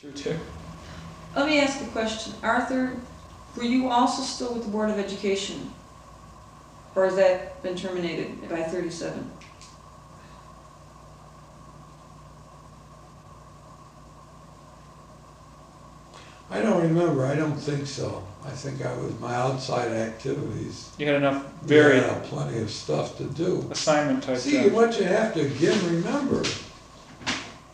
True too. Let me ask a question. Arthur, were you also still with the Board of Education? Or has that been terminated by thirty-seven? I don't remember, I don't think so. I think I was, my outside activities. You had enough varied Yeah, Plenty of stuff to do. assignment type See, jobs. what you have to again remember,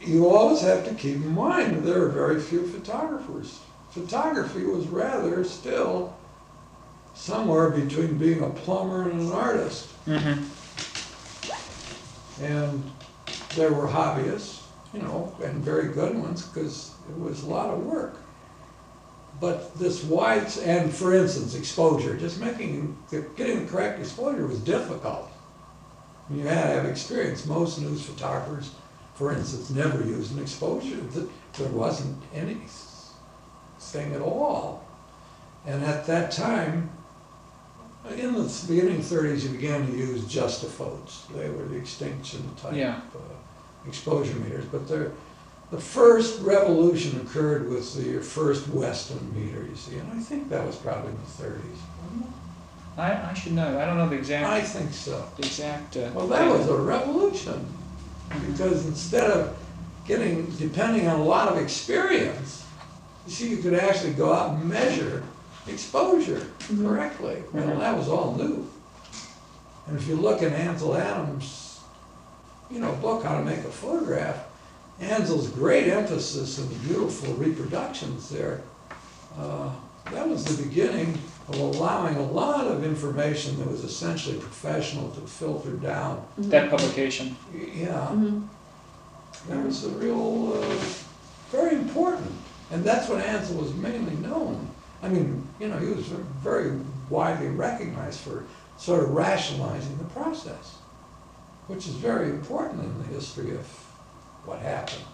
you always have to keep in mind, that there are very few photographers. Photography was rather still somewhere between being a plumber and an artist. Mm-hmm. And there were hobbyists, you know, and very good ones, because it was a lot of work. But this wide, and for instance, exposure, just making, getting the correct exposure was difficult. You had to have experience. Most news photographers, for instance, never used an exposure. Th- There wasn't any thing at all. And at that time, in the beginning thirties, you began to use Justophots. They were the extinction type Yeah. uh, exposure meters. But the, the first revolution occurred with the first Weston meter, you see, and I think that was probably in the thirties. I, I should know. I don't know the exact, I think so. the exact. Uh, Well, that was a revolution, because instead of getting, depending on a lot of experience, you see, you could actually go out and measure exposure Mhm. correctly. Well, Mhm. that was all new. And if you look in Ansel Adams, you know, book, How to Make a Photograph, Ansel's great emphasis on beautiful reproductions there, uh, that was the beginning of allowing a lot of information that was essentially professional to filter down. that publication. Yeah, Mm-hmm. that was a real, uh, very important. And that's what Ansel was mainly known. I mean, you know, he was very widely recognized for sort of rationalizing the process, which is very important in the history of what happened.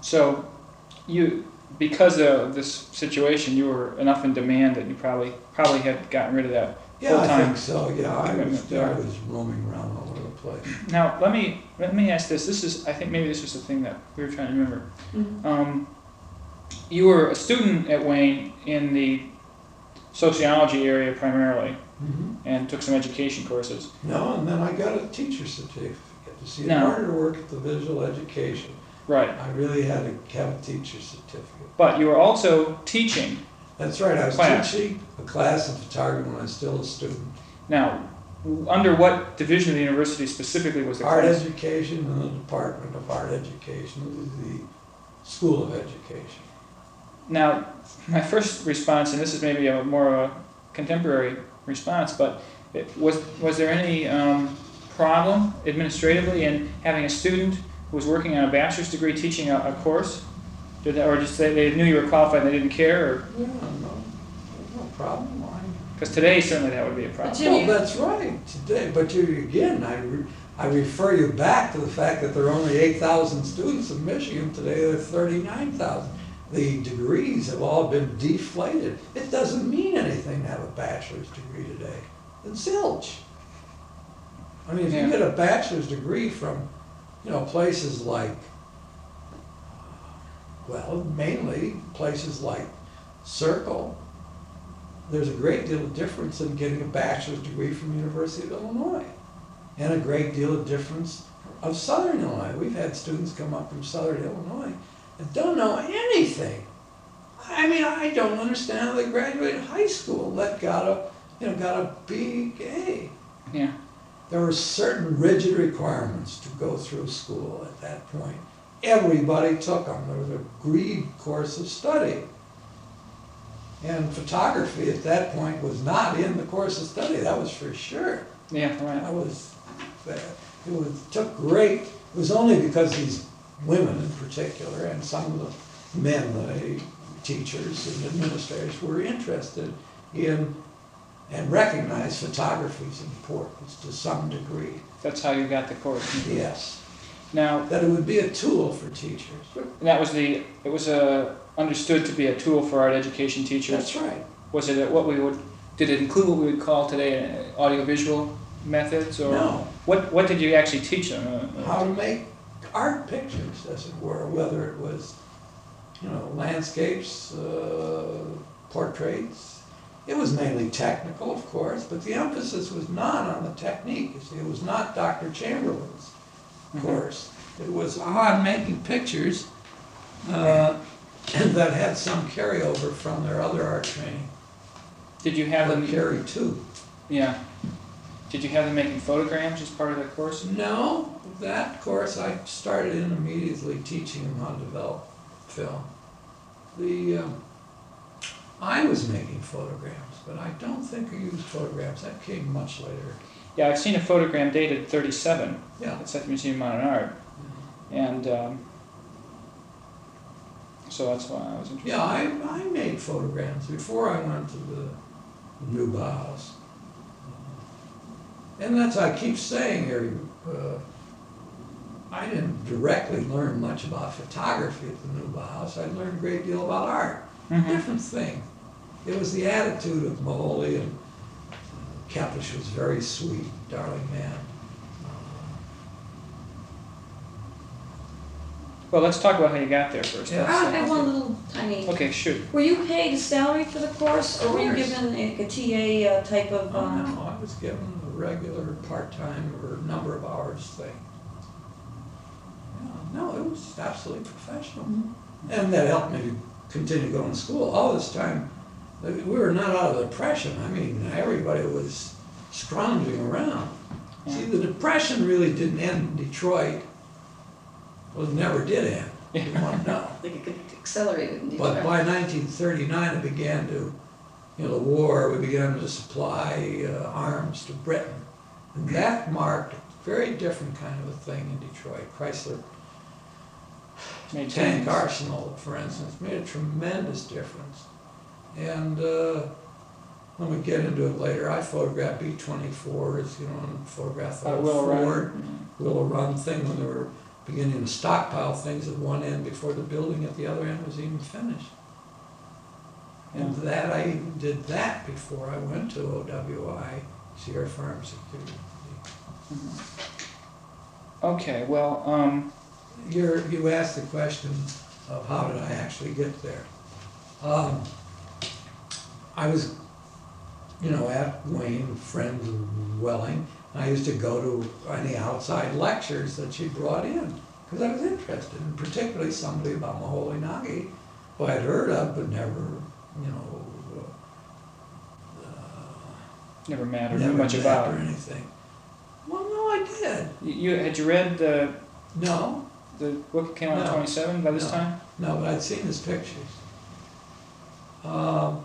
So, you because of this situation, you were enough in demand that you probably probably had gotten rid of that. Yeah, I Full-time think so, yeah, I was, commitment, I was roaming around all over the place. Now, let me let me ask this. This is I think maybe this was the thing that we were trying to remember. Mm-hmm. Um, you were a student at Wayne in the sociology area primarily, Mhm. and took some education courses. No, and then I got a teacher certificate. to see, in No. order to work at the visual education, Right. I really had to have a teacher certificate. But you were also teaching. That's right, I was Class. teaching a class of photography when I was still a student. Now, under what division of the university specifically was the Art class? education and the Department of Art Education, the School of Education. Now, my first response, and this is maybe a more of a contemporary response, but it, was was there any um, problem administratively in having a student was working on a bachelor's degree teaching a, a course? Did they, or just they, they knew you were qualified and they didn't care? Or? Yeah, no, no problem. Because today certainly that would be a problem. Well, you- that's right, today, but you, again, I, re- I refer you back to the fact that there are only eight thousand students in Michigan, today there are thirty-nine thousand. The degrees have all been deflated. It doesn't mean anything to have a bachelor's degree today. It's zilch. I mean, if Yeah. you get a bachelor's degree from, you know, places like, well, mainly places like Circle, there's a great deal of difference in getting a bachelor's degree from University of Illinois, and a great deal of difference of Southern Illinois. We've had students come up from Southern Illinois and don't know anything. I mean, I don't understand how they graduated high school that got a, you know, got A. Yeah. There were certain rigid requirements to go through school at that point. Everybody took them. There was a agreed course of study. And photography at that point was not in the course of study, that was for sure. Yeah. I Right. was, uh, it was, took great, it was only because these women in particular, and some of the men, the teachers and administrators were interested in and recognize photography's importance to some degree. That's how you got the course. Yes, Now, that it would be a tool for teachers. and that was the it was uh, understood to be a tool for art education teachers. That's right. Was it what we would, did it include what we would call today uh, audiovisual methods or? No, What, what did you actually teach them? Uh, uh, how to make art pictures, as it were, whether it was you know, landscapes, uh, portraits. It was mainly technical, of course, but the emphasis was not on the technique. You see, it was not Dr. Chamberlain's Mhm. course. It was on making pictures uh, that had some carryover from their other art training. Did you have But them, carry too. yeah. Did you have them making photograms as part of the course? No, that course I started in immediately teaching them how to develop film. The, um, I was making photograms, but I don't think I used photographs. That came much later. Yeah, I've seen a photogram dated thirty-seven. Yeah. It's at the Museum of Modern Art, and, um, so that's why I was interested. Yeah, I, I made photograms before I went to the new Bauhaus. And that's, I keep saying here, uh, I didn't directly learn much about photography at the new Bauhaus. I learned a great deal about art. Mhm. Different thing. It was the attitude of Moholy and Kepes was very sweet, darling man. Well, let's talk about how you got there first. Yeah. I have one little tiny, Okay, shoot. were you paid a salary for the course, or were you given like a TA uh, type of, Oh, um, no, I was given a regular part-time or number of hours thing. Yeah, No, it was absolutely professional. And that helped me to continue going to school. All this time, uh, we were not out of the depression. I mean, everybody was scrounging around. See, the depression really didn't end in Detroit. Well, it never did end. You want to know. like it could accelerate it But by 1939, it began to, you know, the war, we began to supply uh, arms to Britain. And that marked a very different kind of a thing in Detroit. Chrysler tank arsenal, for instance, made a tremendous difference. And uh, when we get into it later, I photographed B-24s, you know, and photographed the Uh, Willow Run. Ford Willow Run thing when they were beginning to stockpile things at one end before the building at the other end was even finished. And that, I even did that before I went to OWI, Sierra Farm Security. Okay, well, um, You're, you asked the question of how did I actually get there? Um, I was, you know, at Wayne, friends of Welling, I used to go to any outside lectures that she brought in, because I was interested, and particularly somebody about Moholy-Nagy, who I'd heard of, but never, you know, uh, never mattered never much about. or anything. Well, no, I did. You, you- had you read the, No, the book came out in twenty-seven by this No. time? No, but I'd seen his pictures. Um,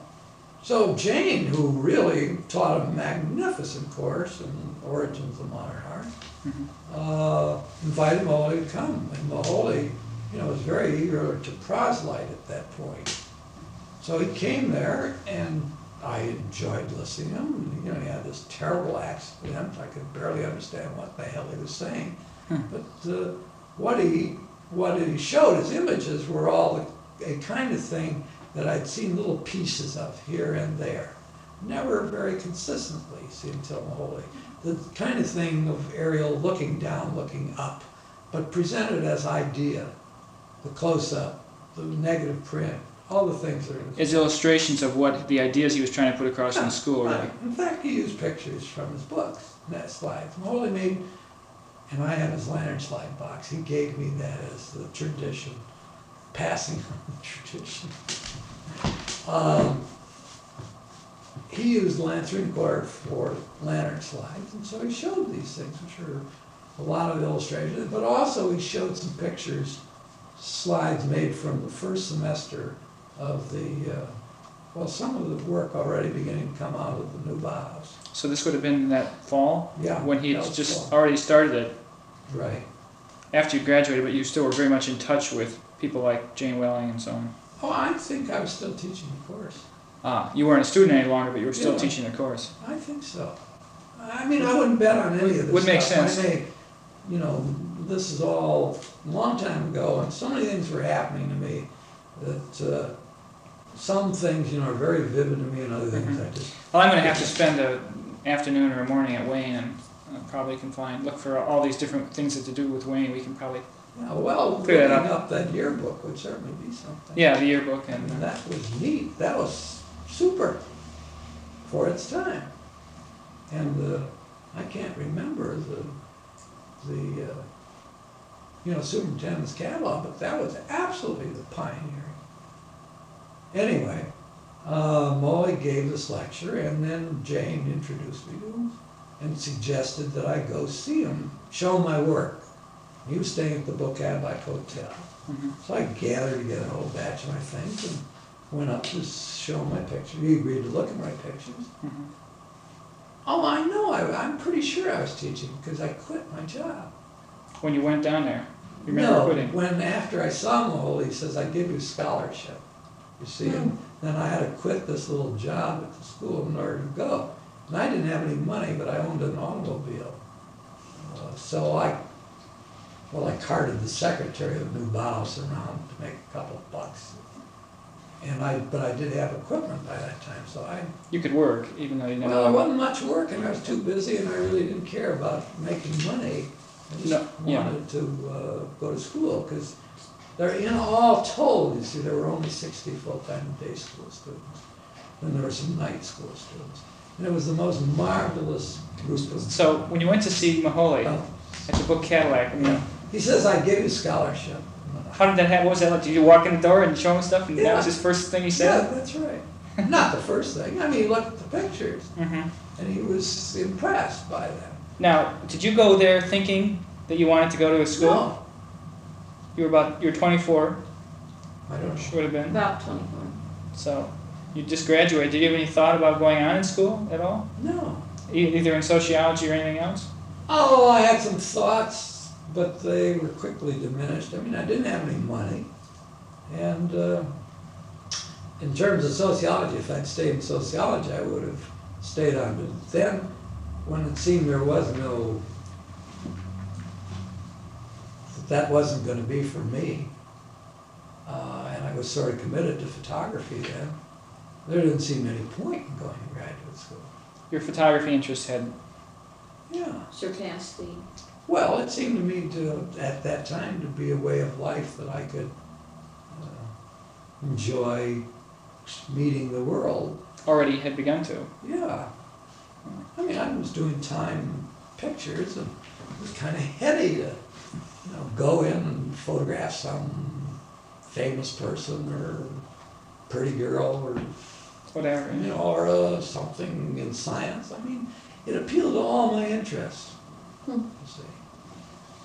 so Jane, who really taught a magnificent course in origins of modern art, Mhm. uh, invited Moholy to come, and Moholy, you know, was very eager to proselyte at that point. So he came there, and I enjoyed listening to him. You know, he had this terrible accent; I could barely understand what the hell he was saying. Hmm. But uh, what he what he showed, his images were all a kind of thing that I'd seen little pieces of here and there. Never very consistently, see, until Moholy. The kind of thing of Ariel looking down, looking up, but presented as idea. The close-up, the negative print, all the things that are. It's illustrations of what, the ideas he was trying to put across in the school. Right. In fact, he used pictures from his books, net slides. Moholy made, and I have his lantern slide box. He gave me that as the tradition, passing on the tradition. Um, he used lantern quarter for lantern slides, and so he showed these things, which are a lot of illustrations, but also he showed some pictures, slides made from the first semester of the, uh, well, some of the work already beginning to come out of the new Bauhaus. So this would have been that fall? Yeah, When he just fall. already started it, Right. after you graduated, but you still were very much in touch with people like Jane Welling and so on. Oh, I think I was still teaching the course. Ah, you weren't a student any longer, but you were still Yeah. teaching the course. I think so. I mean, I wouldn't bet on any of this Would make stuff. sense. I may, you know, this is all a long time ago, and so many things were happening to me that uh, some things, you know, are very vivid to me, and other things I just Well, I'm gonna have to spend a afternoon or a morning at Wayne and uh, probably can find, look for all these different things that to do with Wayne. We can probably Yeah, well, Clear looking that up that yearbook would certainly be something. Yeah, the yearbook and, And uh, that was neat, that was super for its time. And, uh, I can't remember the, the, uh, you know, superintendent's catalog, but that was absolutely the pioneering. Anyway, uh, Moholy gave this lecture and then Jane introduced me to him and suggested that I go see him, show my work. He was staying at the Book Cadillac Hotel. mhm. So I gathered together a whole batch of my things and went up to show him my picture. He agreed to look at my pictures. Mhm. Oh, I know, I, I'm pretty sure I was teaching because I quit my job. when you went down there, you remember No, quitting? when after I saw Moholy, he says, I give you a scholarship. You see, and then I had to quit this little job at the school in order to go. And I didn't have any money, but I owned an automobile. Uh, So I, well, I carted the secretary of New Bauhaus around to make a couple of bucks. And I, but I did have equipment by that time, so I, You could work, even though you never. well, there wasn't much work and I was too busy and I really didn't care about making money. I No, just yeah. wanted to, uh, go to school, cause there, in all told, you see, there were only sixty full-time day school students. And there were some night school students. And it was the most marvelous group of. So, when you went to see Moholy Oh, at the Book Cadillac, I mean, Yeah. He says, I give you scholarship. how did that happen? What was that like? Did you walk in the door and show him stuff, and that was his first thing he said? Yeah, said? that's right. Not the first thing, I mean, he looked at the pictures hmm and he was impressed by them. Now, did you go there thinking that you wanted to go to a school? No, You were about you were 24, I don't know. would have been. About twenty-four. So, you just graduated. Did you have any thought about going on in school at all, No. E- either in sociology or anything else? Oh, I had some thoughts, but they were quickly diminished. I mean, I didn't have any money. And uh, in terms of sociology, if I'd stayed in sociology, I would have stayed on. But then, when it seemed there was no, that that wasn't going to be for me, uh, and I was sort of committed to photography then, there didn't seem any point in going to graduate school. Your photography interest had. Yeah. Surpassed the, Well, it seemed to me to, at that time, to be a way of life that I could uh, enjoy meeting the world. already had begun to. Yeah. I mean, I was doing time pictures and it was kind of heady to, you know, go in and photograph some famous person or pretty girl or Whatever. you know, or uh, something in science. I mean, it appealed to all my interests. Hmm.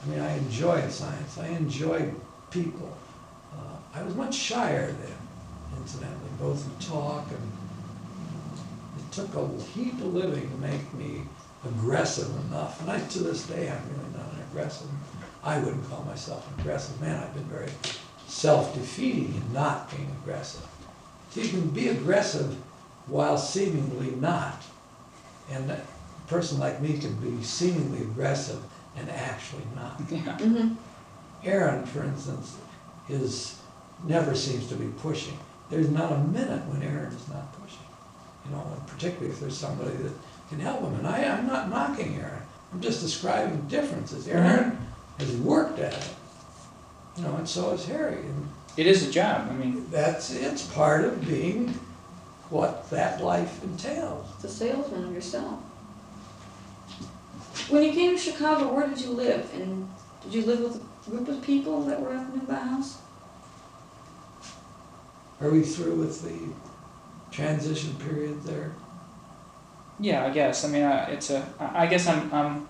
I mean, I enjoyed science. I enjoyed people. Uh, I was much shyer then, incidentally, both in talk and it took a heap of living to make me aggressive enough. And I, to this day, I'm really not an aggressive. I wouldn't call myself an aggressive man. I've been very self-defeating in not being aggressive. So you can be aggressive while seemingly not. And a person like me can be seemingly aggressive and actually not. Yeah. mm-hmm, Aaron, for instance, is, never seems to be pushing. There's not a minute when Aaron is not pushing. You know, and particularly if there's somebody that can help him. And I, I'm not knocking Aaron. I'm just describing differences. Aaron has worked at it. You know, and so has Harry. And It is a job. I mean, that's, it's part of being what that life entails. the salesman of yourself. When you came to Chicago, where did you live? And did you live with a group of people that were at the House? Are we through with the transition period there? yeah, I guess. I mean, I, it's a. I I guess I'm. I'm.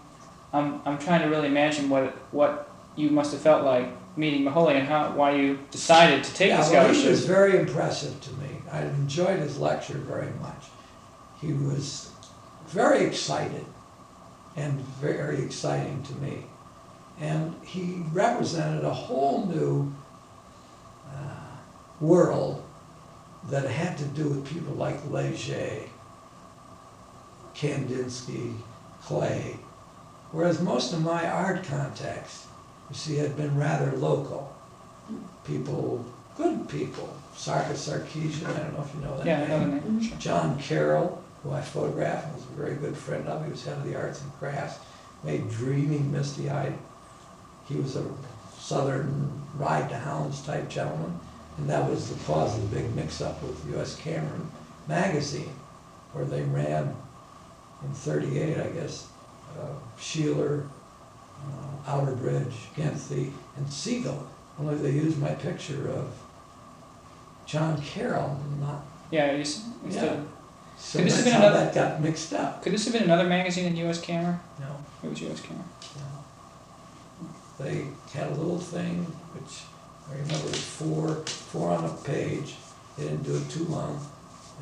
I'm. I'm trying to really imagine what what you must have felt like meeting Moholy and how why you decided to take yeah, the well, he was very impressive to me. I enjoyed his lecture very much. He was very excited and very exciting to me. And he represented a whole new uh, world that had to do with people like Leger, Kandinsky, Klee. Whereas most of my art contacts, you see, had been rather local. People, good people. Sarkis Sarkisian, I don't know if you know that yeah, I know the name. name. John Carroll, who I photographed, and was a very good friend of. He was head of the arts and crafts, made dreaming, misty-eyed. He was a southern ride to hounds type gentleman. And that was the cause of the big mix-up with US Camera magazine, where they ran in thirty-eight, I guess, uh, Sheeler, uh, Outerbridge, Genthe, and Siegel. Only they used my picture of John Carroll, not, Yeah, you Yeah. So Could this have that's been how another- that got mixed up. could this have been another magazine than U.S. Camera? No, It was U.S. Camera. no. They had a little thing, which I remember was four, four on a page. They didn't do it too long.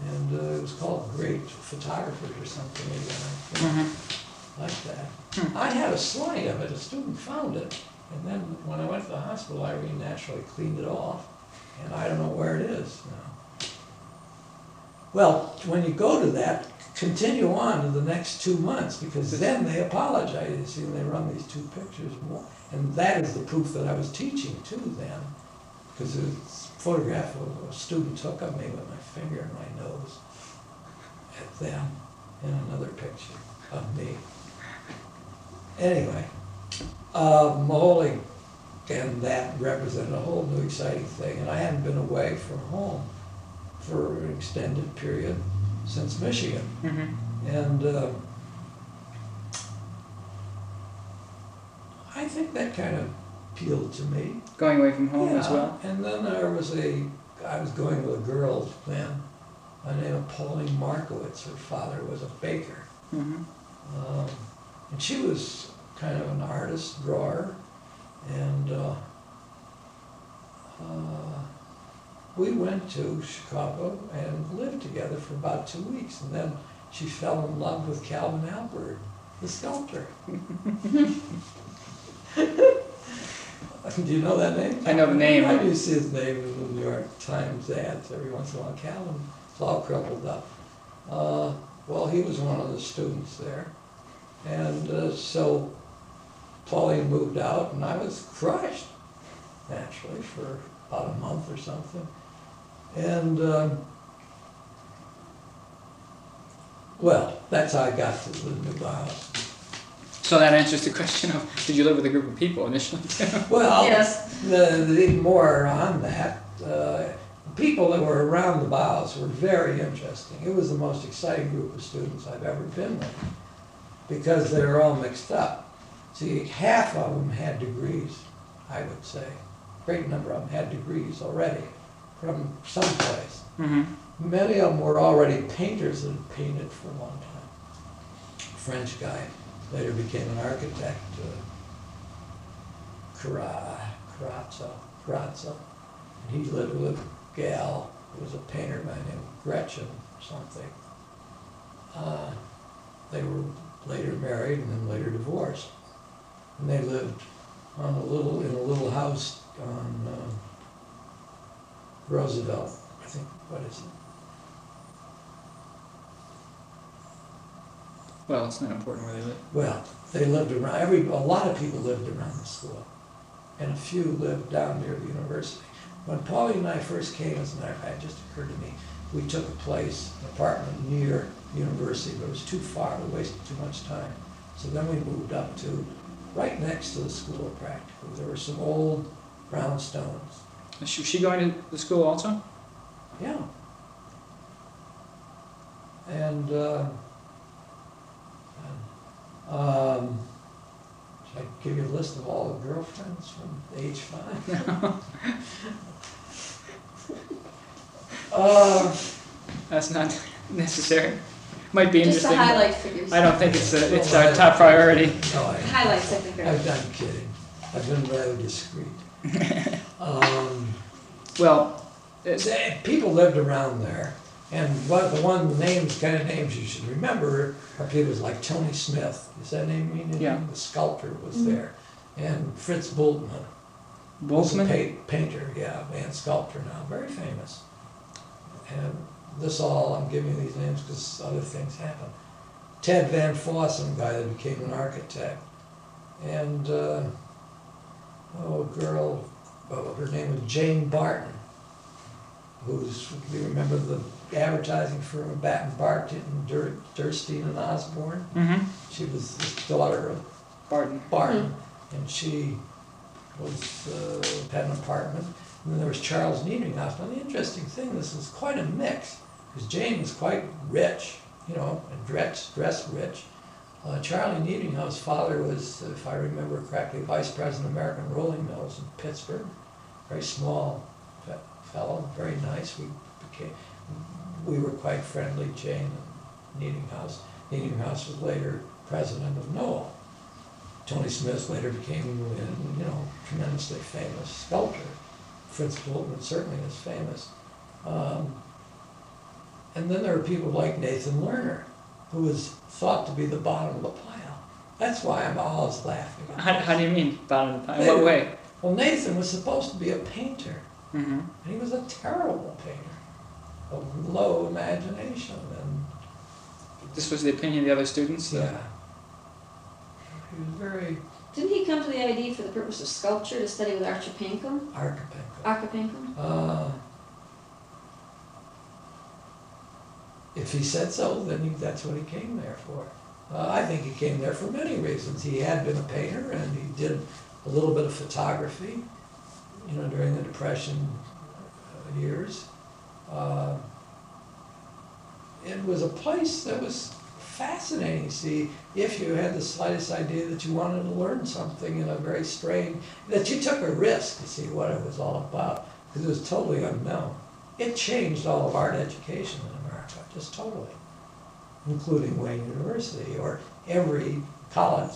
And uh, it was called Great Photographers or something, maybe, I think, Mm-hmm. like that. Hmm. I had a slide of it, a student found it, and then when I went to the hospital, Irene naturally cleaned it off, and I don't know where it is now. Well, when you go to that, continue on to the next two months, because then they apologize, you see, and they run these two pictures more. And that is the proof that I was teaching to them because it's a photograph of a student took of me with my finger in my nose at them, and another picture of me. Anyway, uh, Moholy and that represented a whole new exciting thing, and I hadn't been away from home for an extended period since Michigan. Mm-hmm. And uh, I think that kind of appealed to me. Going away from home as well. And then there was a, I was going with a girl then, by the name of Pauline Markowitz. Her father was a baker. Mm-hmm. Um, and she was kind of an artist, drawer, and uh, we went to Chicago and lived together for about two weeks, and then she fell in love with Calvin Albert, the sculptor. Do you know that name? I know the name. I used to see his name in the New York Times ads every once in a while. Calvin, it's all crumpled up. Uh, well, he was one of the students there. And uh, so Pauline moved out, and I was crushed, naturally, for about a month or something. And, um, well, that's how I got to the new Bauhaus. So that answers the question of did you live with a group of people initially? Well, Yes. the, the more on that, uh, people that were around the Bauhaus were very interesting. It was the most exciting group of students I've ever been with because they were all mixed up. See, half of them had degrees, I would say. A Great number of them had degrees already from someplace. mm-hmm. Many of them were already painters that had painted for a long time. French guy, later became an architect, uh, Cara- Carazzo, Carazzo. And he lived with a gal who was a painter by the name of Gretchen or something. Uh, they were later married and then later divorced. And they lived on a little, in a little house on uh, Roosevelt, I think, what is it? Well, it's not important where they live. Well, they lived around, every, a lot of people lived around the school, and a few lived down near the university. When Paulie and I first came, as a matter of fact, it just occurred to me, we took a place, an apartment near university, but it was too far, we wasted too much time. So then we moved up to, right next to the school of practically. There were some old brownstones. Is she, she going to the school also? Yeah. And, uh, um, should I give you a list of all the girlfriends from age five? Uh, That's not necessary. Might be Just the interesting. but highlight figures. I don't think it's a, it's our top priority. no, I, Highlights, I think, are. I'm I'm kidding. I've been rather discreet. Um, Well, Say, people lived around there, and what, the one names, kind of names you should remember are people like Tony Smith. Does that name mean? Yeah. The sculptor was Mhm. there, and Fritz Boltzmann. pa- painter, yeah, and sculptor now, very famous. And this all, I'm giving you these names because other things happen. Ted Van Fossen, guy that became an architect, and uh, oh, a girl, oh, her name was Jane Barton, who's you remember the advertising firm of Batten Barton, Dur- Durstine and Osborn. Mm-hmm. She was the daughter of Barton. Barton, and she was, uh, had an apartment. And then there was Charles Niedringhaus. Now, the interesting thing, this was quite a mix, because Jane was quite rich, you know, and dressed, dressed rich. Uh, Charlie Niedringhaus's father was, if I remember correctly, vice president of American Rolling Mills in Pittsburgh. Very small fellow, very nice. We became, we were quite friendly, Jane and Niedringhaus. Niedringhaus was later president of Noel. Tony Smith later became, you know, tremendously famous sculptor. Fritz Goldman certainly is famous. Um, and then there were people like Nathan Lerner, who was thought to be the bottom of the pile. That's why I'm always laughing. How, how do you mean bottom of the pile? What way? Well, Nathan was supposed to be a painter, Mm-hmm. and he was a terrible painter, of low imagination, and This was the opinion of the other students. yeah, he was very Didn't he come to the ID for the purpose of sculpture to study with Archipenko? architect. Archipenko? Uh, if he said so, then he, that's what he came there for. Uh, I think he came there for many reasons. He had been a painter and he did a little bit of photography, you know, during the Depression years. Uh, it was a place that was fascinating. See, if you had the slightest idea that you wanted to learn something in a very strange, that you took a risk to see what it was all about, because it was totally unknown. It changed all of art education in America, just totally, including Wayne University or every college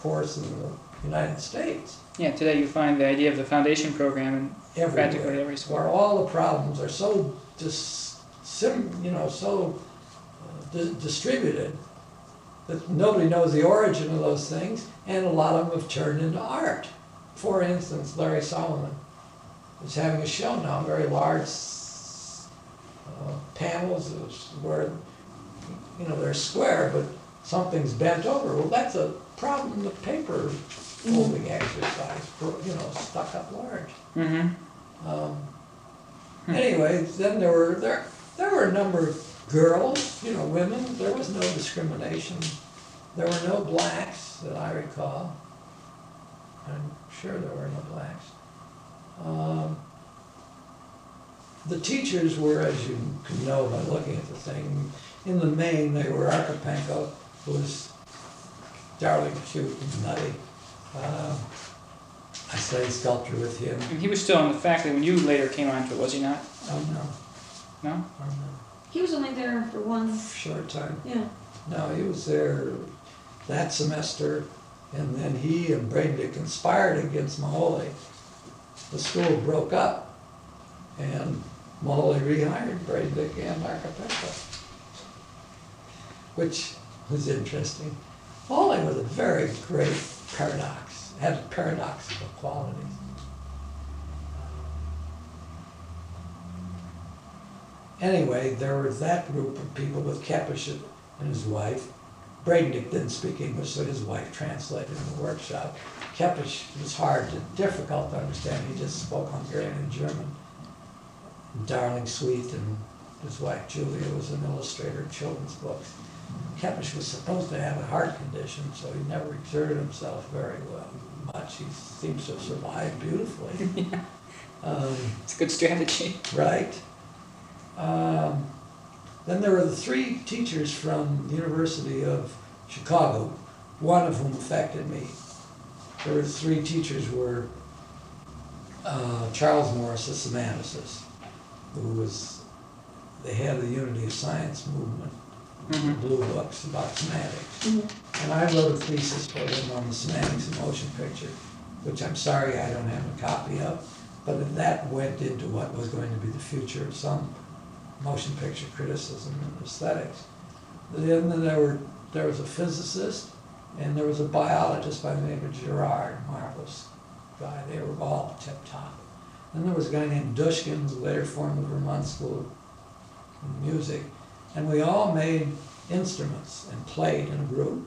course in the United States. Yeah. Today you find the idea of the foundation program in Everywhere. practically every school. where all the problems are so dis, sim, you know, so uh, di- distributed that nobody knows the origin of those things, and a lot of them have turned into art. For instance, Larry Solomon is having a show now, very large uh, panels where, you know, they're square, but something's bent over. Well, that's a problem with paper folding exercise, for, you know, stuck up large. Mm-hmm. Um. Anyway, then there were, there, there were a number of girls, you know, women, there was no discrimination. There were no blacks that I recall. I'm sure there were no blacks. Um, The teachers were, as you can know by looking at the thing, in the main, they were Archipenko, who was darling cute and nutty. Um, I studied sculpture with him. And he was still on the faculty when you later came onto it, was he not? Oh, no. No. Oh, no. He was only there for one, Short time. yeah. No, he was there that semester, and then he and Brady conspired against Moholy. The school broke up, and Moholy rehired Brady and Archipenko, which was interesting. Moholy was a very great paradox, had paradoxical qualities. Anyway, there was that group of people with Kepes and his wife. Bredendieck didn't speak English, so his wife translated in the workshop. Kepes was hard, to, difficult to understand. He just spoke Hungarian and German. Darling Sweet and his wife Julia was an illustrator of children's books. Kepes was supposed to have a heart condition, so he never exerted himself very well much. He seems to have survived beautifully. Um, It's a good strategy. Right. Um, then there were the three teachers from the University of Chicago, one of whom affected me. There were three teachers were uh, Charles Morris, a semanticist, who was the head of the Unity of Science movement, Mhm. blue books about semantics. Mhm. And I wrote a thesis for him on the semantics of motion picture, which I'm sorry I don't have a copy of, but that went into what was going to be the future of some motion picture criticism and aesthetics. Then there were, there was a physicist, and there was a biologist by the name of Gerard, marvelous guy, they were all tip top. Then there was a guy named Dushkin, who later formed the Vermont School of Music, and we all made instruments and played in a group,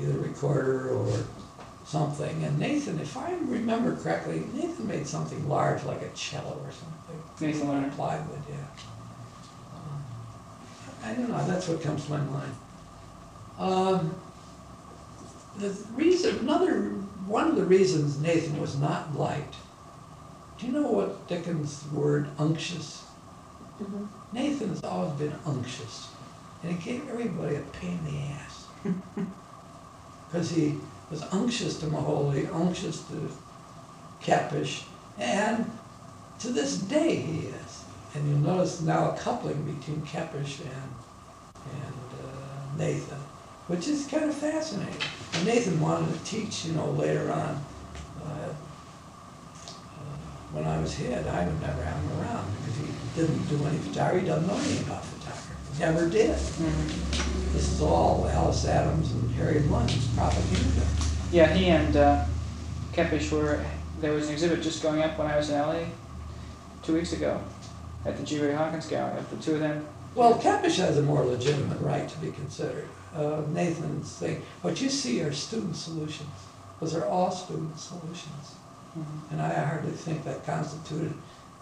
either recorder or something. And Nathan, if I remember correctly, Nathan made something large like a cello or something. Nathan Lerner. Plywood, yeah. Um, I don't know, that's what comes to my mind. Um, the reason, another one of the reasons Nathan was not liked, do you know what Dickens' word unctuous? Mhm. Nathan has always been unctuous, and he gave everybody a pain in the ass. Because he was unctuous to Moholy, unctuous to Kepes, and to this day he is. And you'll notice now a coupling between Kepes and, and uh, Nathan, which is kind of fascinating. And Nathan wanted to teach, you know, later on. When I was head, I would never have him around because he didn't do any photography, he doesn't know anything about photography. Never did. Mhm. This is all Alice Adams and Harry Lunn's propaganda. Yeah, he and uh, Kepes were, there was an exhibit just going up when I was in LA two weeks ago at the G. Ray Hawkins Gallery, of the two of them. Well, Kepes has a more legitimate right to be considered. Uh, Nathan's thing, what you see are student solutions. Those are all student solutions. And I hardly think that constituted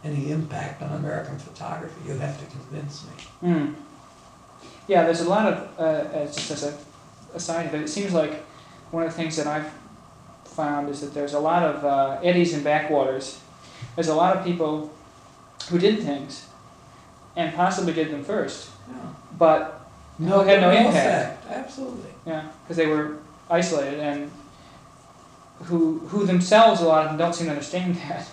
any impact on American photography. You'd have to convince me. Hmm. Yeah, there's a lot of, uh, uh, just as a aside, that it seems like one of the things that I've found is that there's a lot of uh, eddies and backwaters. There's a lot of people who did things and possibly did them first, Yeah. but Who had no impact. effect. Absolutely. yeah, because they were isolated and who who themselves a lot of them don't seem to understand that.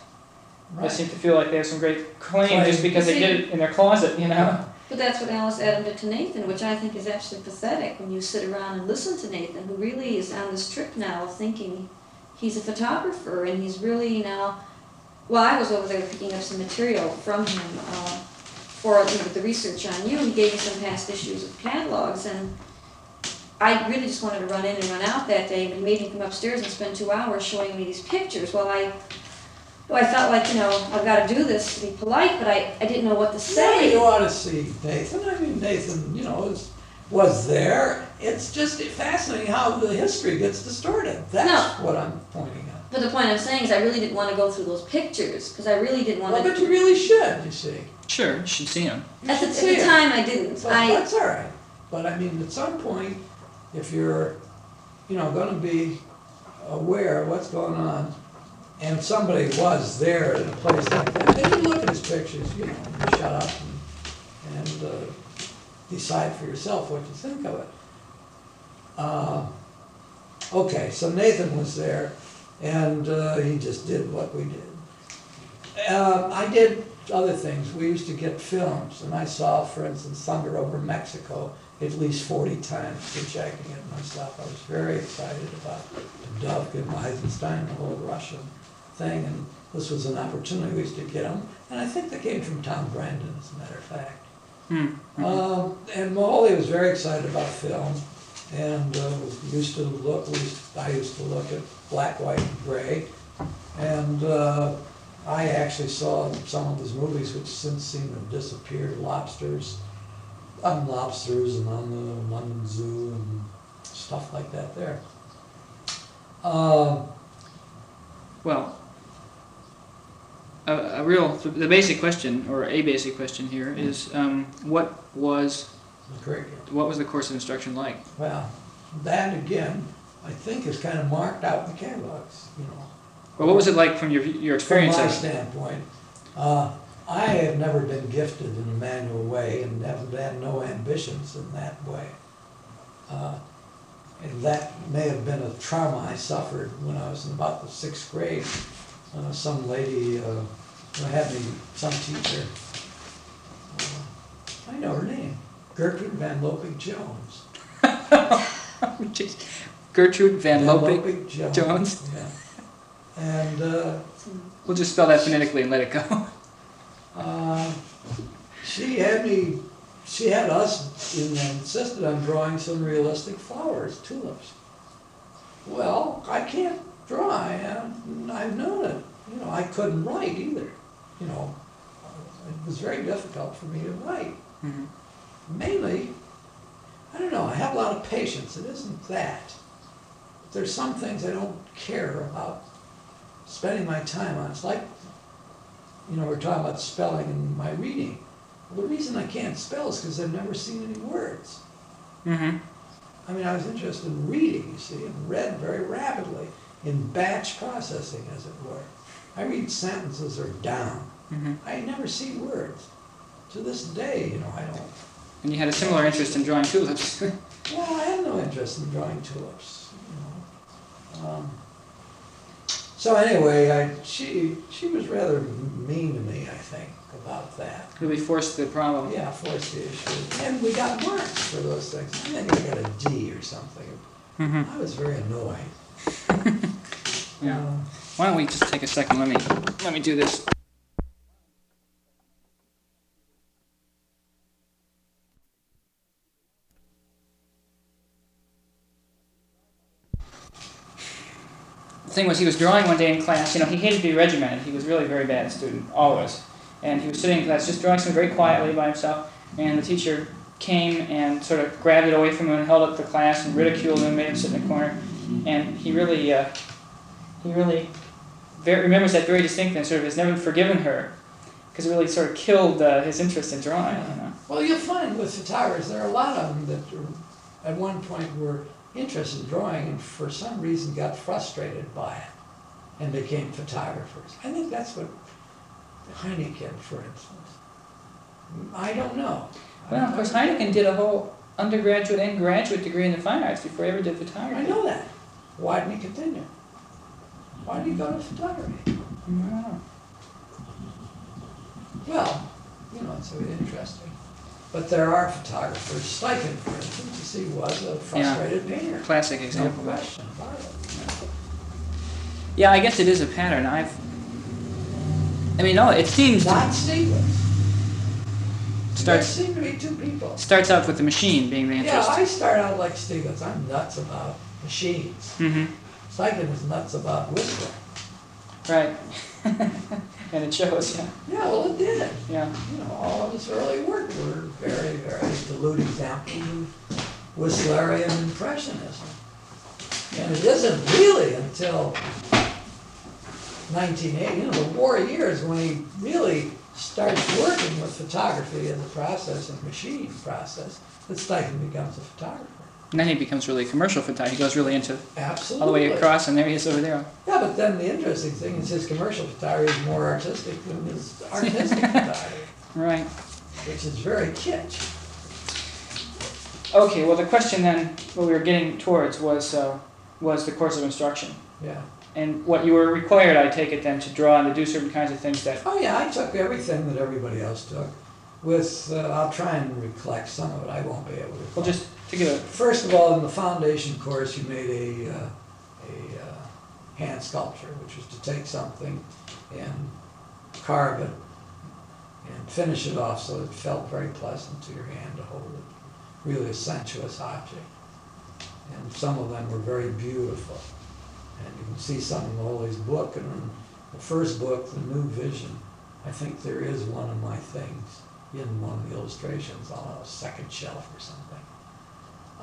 They seem to feel like they have some great claim Claim. just because they did it in their closet, you know. But that's what Alice Adam did to Nathan, which I think is actually pathetic when you sit around and listen to Nathan, who really is on this trip now of thinking he's a photographer and he's really now. Well, I was over there picking up some material from him uh, for you know, the research on you. He gave me some past issues of catalogs, and I really just wanted to run in and run out that day. But he made me come upstairs and spend two hours showing me these pictures. Well, I. Well, I felt like, you know, I've got to do this to be polite, but I, I didn't know what to Yeah, say. you ought to see Nathan. I mean, Nathan, you know, is, was there. It's just fascinating how the history gets distorted. That's what I'm pointing out. But the point I'm saying is I really didn't want to go through those pictures because I really didn't want Well, to. but you really should, you see. Sure, you should see them. You At the, should at the time, I didn't. Well, I that's all right. But I mean, at some point, if you're, you know, gonna be aware of what's going on, and somebody was there in a place like that, then you look at his pictures, you know, shut up and, and uh, decide for yourself what you think of it. Uh, Okay, so Nathan was there, and uh, he just did what we did. Uh, I did other things. We used to get films, and I saw, for instance, Thunder over Mexico at least 40 times, projecting it myself. I was very excited about Dovkin, Eisenstein, the whole Russian thing, and this was an opportunity. We used to get them, and I think they came from Tom Brandon, as a matter of fact. Hmm. Um, and Moholy was very excited about film, and uh, used to look. Used, I used to look at black, white, and gray, and uh, I actually saw some of his movies, which since seem to have disappeared. Lobsters, on lobsters, and on the London Zoo, and stuff like that. There. Um, Well, a, a real, the basic question, or a basic question here, is um, what was curriculum. what was the course of instruction like? Well, that again, I think is kind of marked out in the catalogs. You know. Well, what was it like from your your From experience? my standpoint, uh, I have never been gifted in a manual way and have had no ambitions in that way. Uh, And that may have been a trauma I suffered when I was in about the sixth grade. Uh, Some lady, uh, had me, some teacher, uh, I know her name, Gertrude Van Lopik Jones. Gertrude Van Lopik. Lopik Jones. Jones? Yeah. And, uh, We'll just spell that phonetically and let it go. Uh, She had me, she had us in- insisted on drawing some realistic flowers, tulips. Well, I can't draw, I, I've known it, you know, I couldn't write either, you know. It was very difficult for me to write. Mhm. Mainly, I don't know, I have a lot of patience, it isn't that. But There's some things I don't care about spending my time on. It's like, you know, we're talking about spelling and my reading. Well, the reason I can't spell is because I've never seen any words. Mm-hmm. I mean, I was interested in reading, you see, and read very rapidly. in batch processing, as it were. I read sentences are down. hmm I never see words. To this day, you know, I don't. And you had a similar interest in drawing tulips. Well, I have no interest in drawing tulips, you know. Um, so anyway, I, she, she was rather mean to me, I think, about that. really forced the problem. Yeah, forced the issue. And we got marks for those things. I think I got a D or something. hmm I was very annoyed. Yeah. Uh, Why don't we just take a second? Let me let me do this. Thing was, he was drawing one day in class. You know, he hated to be regimented. He was really a very bad student, always. And he was sitting in class just drawing something very quietly by himself. And the teacher came and sort of grabbed it away from him and held to the class and ridiculed him, made him sit in the corner. And he really, uh, he really very, remembers that very distinctly and sort of has never forgiven her because it really sort of killed uh, his interest in drawing. You know? Well, you'll find with photographers, there are a lot of them that are, at one point were interested in drawing and for some reason got frustrated by it and became photographers. I think that's what Heinecken, for instance. I don't know. Well, of course, Heinecken did a whole undergraduate and graduate degree in the fine arts before he ever did photography. I know that. Why didn't he continue? Why did he go to photography? Know. Well, you know, it's interesting. But there are photographers. Steichen, for instance, you see, was a frustrated painter. Classic No example. question about it. Yeah, I guess it is a pattern. I've. I mean, no, it seems to Not Stieglitz. There starts seem to be two people. starts out with the machine being the Yeah. I start out like Stieglitz. I'm nuts about machines. mm-hmm. Is nuts about whistling. Right. and it shows. Yeah. Yeah, well, it did. Yeah. You know, all of his early work were very, very dilute examples of Whistlerian impressionism. And it isn't really until 1980, you know, the war years, when he really starts working with photography as a process and machine process, that Steichen becomes a photographer. And then he becomes really commercial photography. He goes really into Absolutely. all the way across, and there he is over there. Yeah, but then the interesting thing is his commercial photography is more artistic than his artistic photography, Right. which is very kitsch. Okay. Well, the question then, what we were getting towards was uh, was the course of instruction, Yeah. and what you were required, I take it then, to draw and to do certain kinds of things that. Oh yeah, I took everything that everybody else took. With uh, I'll try and recollect some of it. I won't be able to. Well, just First of all, in the foundation course, you made a uh, a uh, hand sculpture, which was to take something and carve it and finish it off so it felt very pleasant to your hand to hold it. Really a sensuous object. And some of them were very beautiful. And you can see some in Moholy's book. And in the first book, The New Vision, I think there is one of my things in one of the illustrations on a second shelf or something.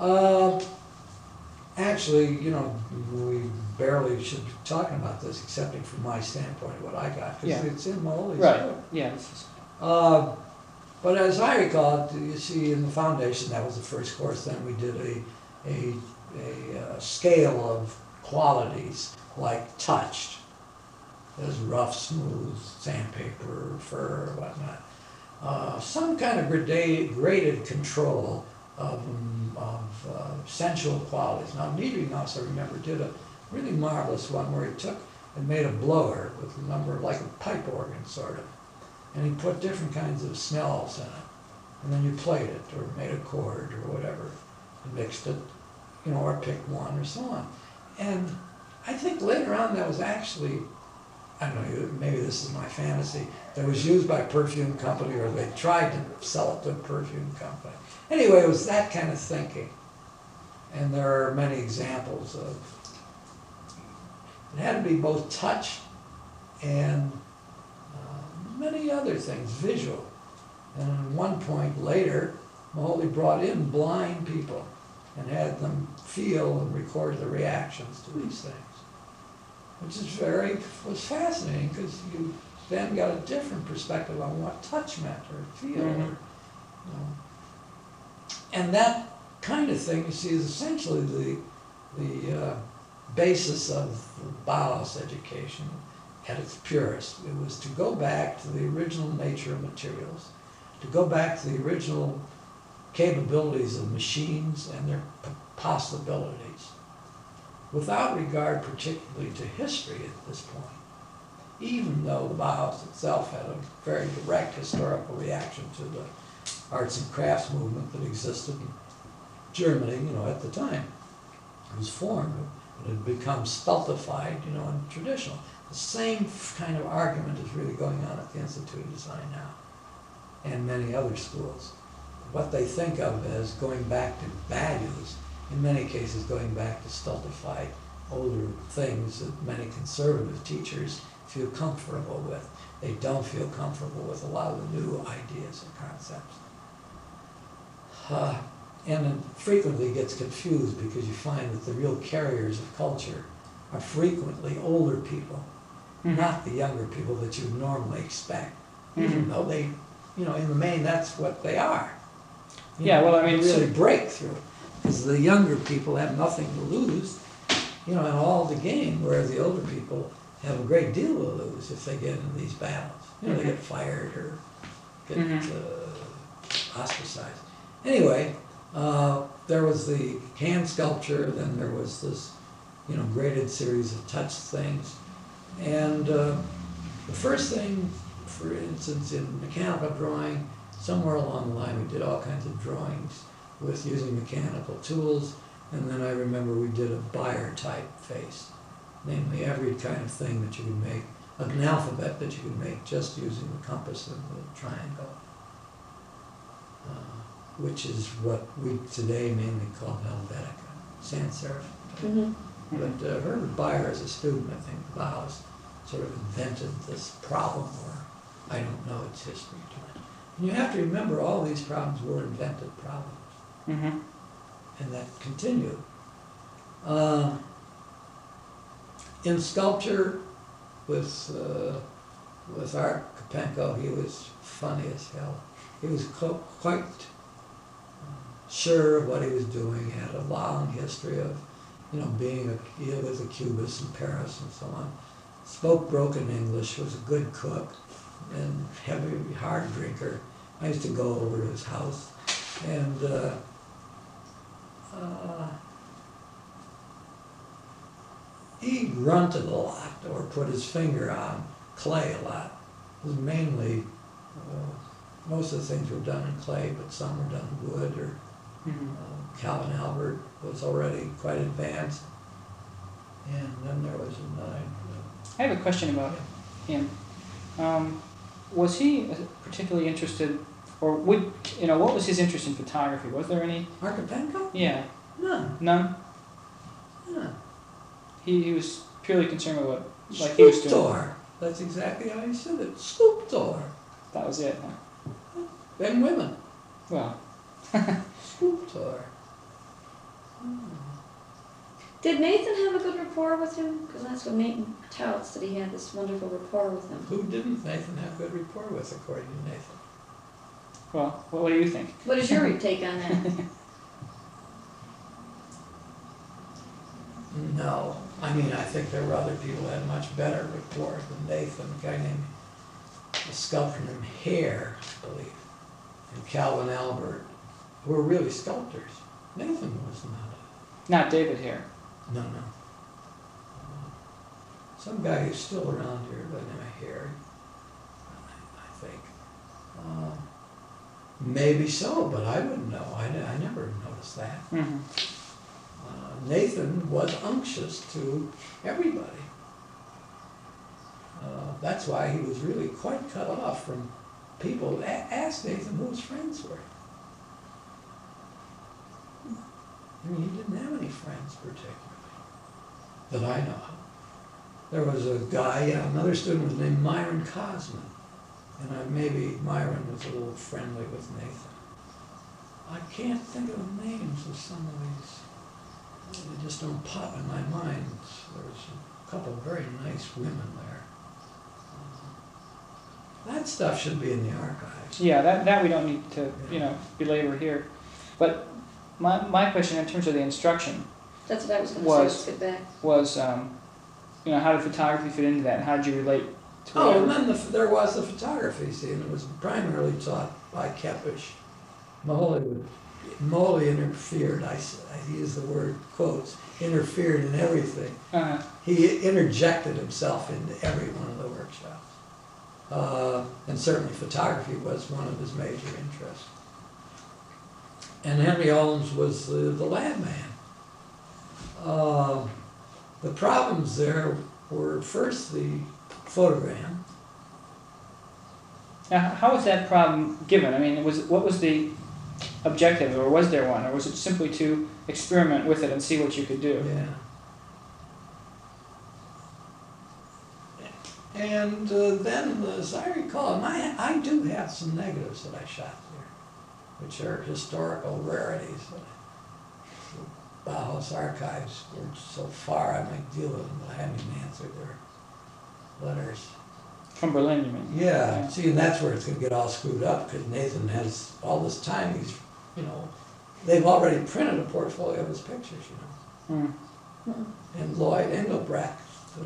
Uh, actually, you know, we barely should be talking about this, excepting from my standpoint what I got, Yeah. because it's in Moholy's right. book. Yeah. This is, Uh, but as I recall, it, you see, in the foundation, that was the first course. Then we did a a, a uh, scale of qualities like touched, as rough, smooth, sandpaper, fur, whatnot. Uh, some kind of grade, graded control of, of uh, sensual qualities. Now, Niedringhaus, I remember, did a really marvelous one where he took and made a blower with a number of, like a pipe organ, sort of and he put different kinds of smells in it. And then you played it or made a chord or whatever and mixed it, you know, or picked one or so on. And I think later on that was actually, I don't know, maybe this is my fantasy, that was used by a perfume company or they tried to sell it to a perfume company. Anyway, it was that kind of thinking. And there are many examples of, it had to be both touch and uh, many other things, visual. And at one point later, Moholy brought in blind people and had them feel and record the reactions to these things, which is very was fascinating because you then got a different perspective on what touch meant or feel. Or, Mhm. you know. And that kind of thing, you see, is essentially the the uh, basis of Bauhaus education at its purest. It was to go back to the original nature of materials, to go back to the original capabilities of machines and their possibilities, without regard particularly to history at this point. Even though the Bauhaus itself had a very direct historical reaction to the arts and crafts movement that existed in Germany, you know, at the time. It was formed, but it had become stultified, you know, and traditional. The same kind of argument is really going on at the Institute of Design now, and many other schools. What they think of as going back to values, in many cases going back to stultified older things that many conservative teachers feel comfortable with. They don't feel comfortable with a lot of the new ideas and concepts. Uh, and it frequently gets confused because you find that the real carriers of culture are frequently older people, Mhm. not the younger people that you normally expect. Even Mhm. though they, you know, in the main, that's what they are. You Yeah, know, well, I mean, Really so- break through, because the younger people have nothing to lose, you know, and all the gain, whereas the older people have a great deal to lose if they get into these battles. You know, they Mhm. get fired or get Mhm. uh, ostracized. Anyway, uh, there was the hand sculpture, then there was this, you know, graded series of touch things. And uh, the first thing, for instance, in mechanical drawing, somewhere along the line, we did all kinds of drawings with using mechanical tools. And then I remember we did a Bayer type face, namely every kind of thing that you could make, an alphabet that you could make just using the compass and the triangle. Uh, which is what we today mainly call Helvetica, sans serif. Mhm. But uh, Herbert Bayer, as a student, I think, Bauhaus, sort of invented this problem, or I don't know its history to it. And you have to remember, all these problems were invented problems, Mhm. and that continue. Uh, in sculpture, with uh, with Art Kapenko, he was funny as hell. He was co- quite sure of what he was doing. He Had a long history of, you know, being a he was a cubist in Paris and so on. Spoke broken English. Was a good cook and heavy hard drinker. I used to go over to his house, and uh, uh, he grunted a lot or put his finger on clay a lot. It was mainly, uh, most of the things were done in clay, but some were done in wood or Mhm. uh, Calvin Albert was already quite advanced. And then there was another, I have a question about him. Um, was he particularly interested, or would you know what was his interest in photography? Was there any? Archipenko? Yeah, None, none. none. He, he was purely concerned with what like he was doing. That's exactly how he said it. Sculptor. That was it. Huh? And women. Well, Sculptor. Hmm. Did Nathan have a good rapport with him? Because that's what Nathan touts, that he had this wonderful rapport with him. Who didn't Nathan have good rapport with, according to Nathan? well, what, what do you think? What is your take on that? No, I mean, I think there were other people that had much better rapport than Nathan, a guy named, a sculptor named Hare, I believe, and Calvin Albert, who were really sculptors. Nathan was not Not David here. no, no. Some guy who's still around here by the name of Hare, I, think. Uh, Maybe so, but I wouldn't know, I, I never noticed that. hmm Uh, Nathan was unctuous to everybody. Uh, that's why he was really quite cut off from people. A- ask Nathan who his friends were. I mean, he didn't have any friends particularly that I know of. There was a guy, yeah, another student was named Myron Kozman, and I, maybe Myron was a little friendly with Nathan. I can't think of the names of some of these. They just don't pop in my mind. There was a couple of very nice women there. Uh, That stuff should be in the archives. Yeah, that, that we don't need to you know belabor here. But my, my question in terms of the instruction, That's what I was gonna say, Was- let's get back. was, um, you know, how did photography fit into that? and How did you relate to Oh, whatever? and then the, there was the photography scene, it was primarily taught by Kepes. Moholy would, Moholy interfered, I, s- I use the word quotes, interfered in everything. Uh, He interjected himself into every one of the workshops. Uh, and certainly photography was one of his major interests. And Henry Holmes was the, the lab man. Uh, the problems there were first the photogram. now, how was that problem given? I mean, was what was the objective, or was there one, or was it simply to experiment with it and see what you could do? Yeah. And uh, then, as I recall, I, I do have some negatives that I shot which are historical rarities. The Bauhaus archives were so far, I might deal with them, but I haven't even answered their letters. From Berlin, you mean? Yeah, see, and that's where it's gonna get all screwed up, because Nathan has all this time, he's, you know, they've already printed a portfolio of his pictures, you know. Hmm. And Lloyd Engelbrecht, uh,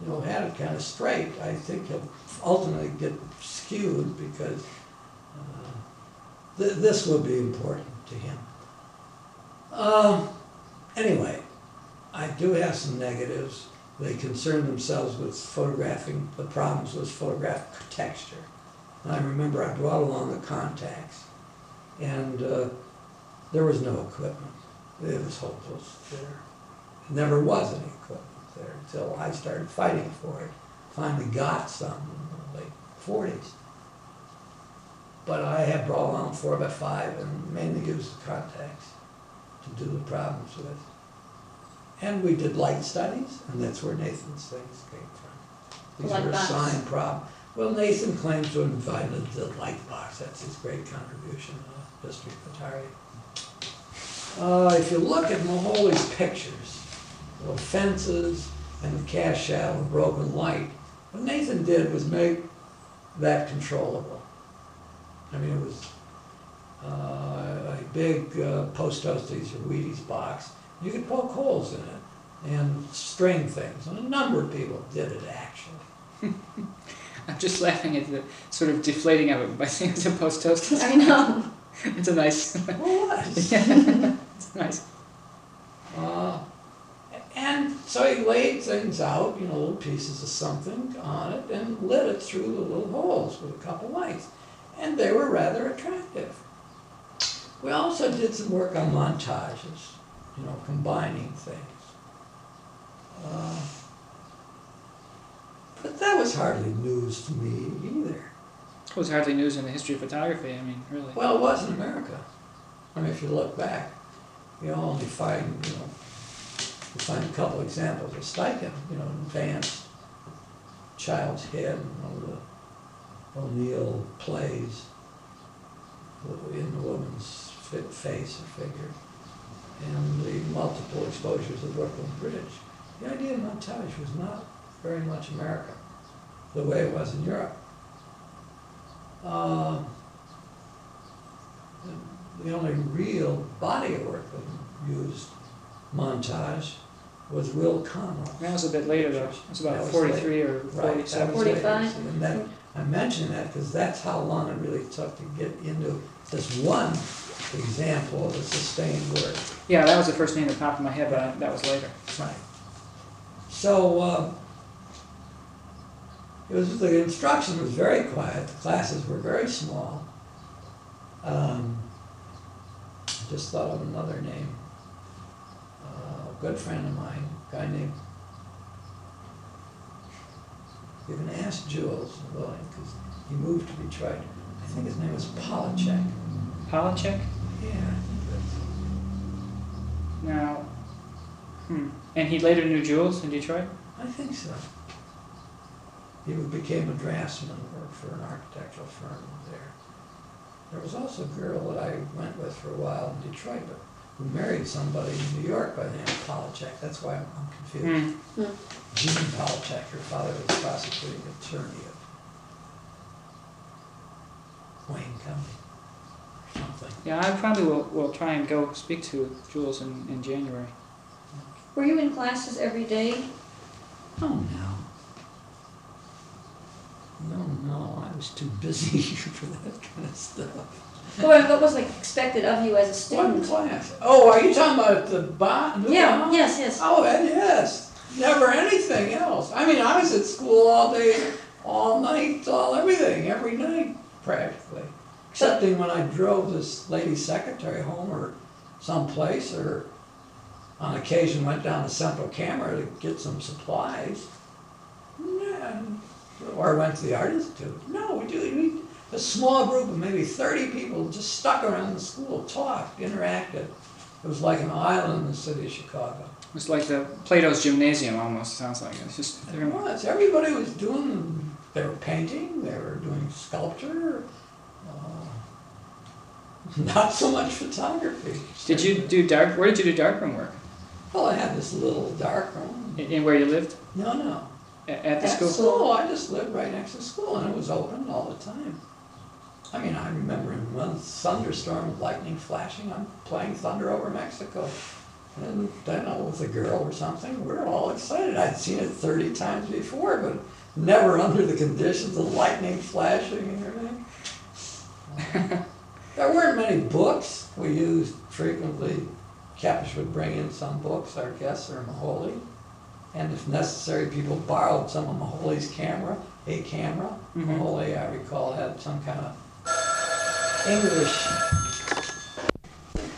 you know, had it kind of straight. I think he'll ultimately get skewed because uh, th- this will be important to him. Um, anyway, I do have some negatives. They concern themselves with photographing, the problems with photographic texture. And I remember I brought along the contacts, and uh, there was no equipment. It was hopeless there. Never was any equipment there until I started fighting for it. Finally got some in the late forties. But I have brought along four by five and mainly used the contacts to do the problems with. And we did light studies, and that's where Nathan's things came from. These Light were box. assigned problem. Well, Nathan claims to have invented the light box. That's his great contribution to the history of photography. Uh, if you look at Moholy's pictures, the fences and the cast shadow and broken light, what Nathan did was make that controllable. I mean, it was uh, a big uh, post toasties or Wheaties box. You could poke holes in it and string things, and a number of people did it actually. I'm just laughing at the sort of deflating of it by saying it's a post toast. I know. It's a nice, Well, it was. it's nice. Uh, and so he laid things out, you know, little pieces of something on it and lit it through the little holes with a couple lights. And they were rather attractive. We also did some work on montages, you know, combining things. Uh, but that was hardly news to me either. It was hardly news in the history of photography. I mean, really. Well, it was in America. I mean, if you look back, you only find, you know, you find a couple examples of Steichen, you know, advanced child's head, the O'Neill plays in the woman's fi- face or figure, and the multiple exposures of Brooklyn Bridge. The idea of montage was not very much America, the way it was in Europe. Uh, the- the only real body of work that used montage was Will Conwell. That was a bit later though. It was That about was 43 or 47. was later. 45. And that, I mention that because that's how long it really took to get into this one example of a sustained work. Yeah, that was the first name that popped in my head, but I- that was later. Right. So, uh, it was, the instruction was very quiet, the classes were very small. Um, I just thought of another name. Uh, a good friend of mine, a guy named, you can ask Jules Willing, because he moved to Detroit. I think his name was Polachek. Polachek? Yeah, Now, hmm. And he later knew Jules in Detroit? I think so. He became a draftsman worked for an architectural firm there. There was also a girl that I went with for a while in Detroit, but who married somebody in New York by the name of Polachek. That's why I'm, I'm confused. Hmm. Jean Polachek, her father was prosecuting attorney of Wayne County or something. Yeah, I probably will, will try and go speak to Jules in, in January. Were you in classes every day? Oh, no. No, no, I was too busy for that kind of stuff. What, what was like expected of you as a One student? class. Oh, are you talking about the bond? Yeah, yes, yes. Oh, and yes, never anything else. I mean, I was at school all day, all night, all everything, every night practically. Excepting when I drove this lady secretary home or someplace, or on occasion went down to Central Camera to get some supplies. Yeah, or went to the Art Institute. No, we do, we, a small group of maybe thirty people just stuck around the school, talked, interacted. It was like an island in the city of Chicago. It's like the Plato's Gymnasium almost, sounds like. It's just, It was. Everybody was doing, they were painting, they were doing sculpture. uh, Not so much photography. did you do dark, where did you do darkroom work? Well, I had this little darkroom. In, in where you lived? No, no. At the At school? school, I just lived right next to school and it was open all the time. I mean, I remember in one thunderstorm with lightning flashing, I'm playing Thunder over Mexico. And then I with a girl or something, we we're all excited. I'd seen it thirty times before, but never under the conditions of lightning flashing and everything. There weren't many books. We used frequently, Kepes would bring in some books, our guests or Moholy. And if necessary, people borrowed some of Moholy's camera, a camera. Mhm. Maholi, I recall, had some kind of English.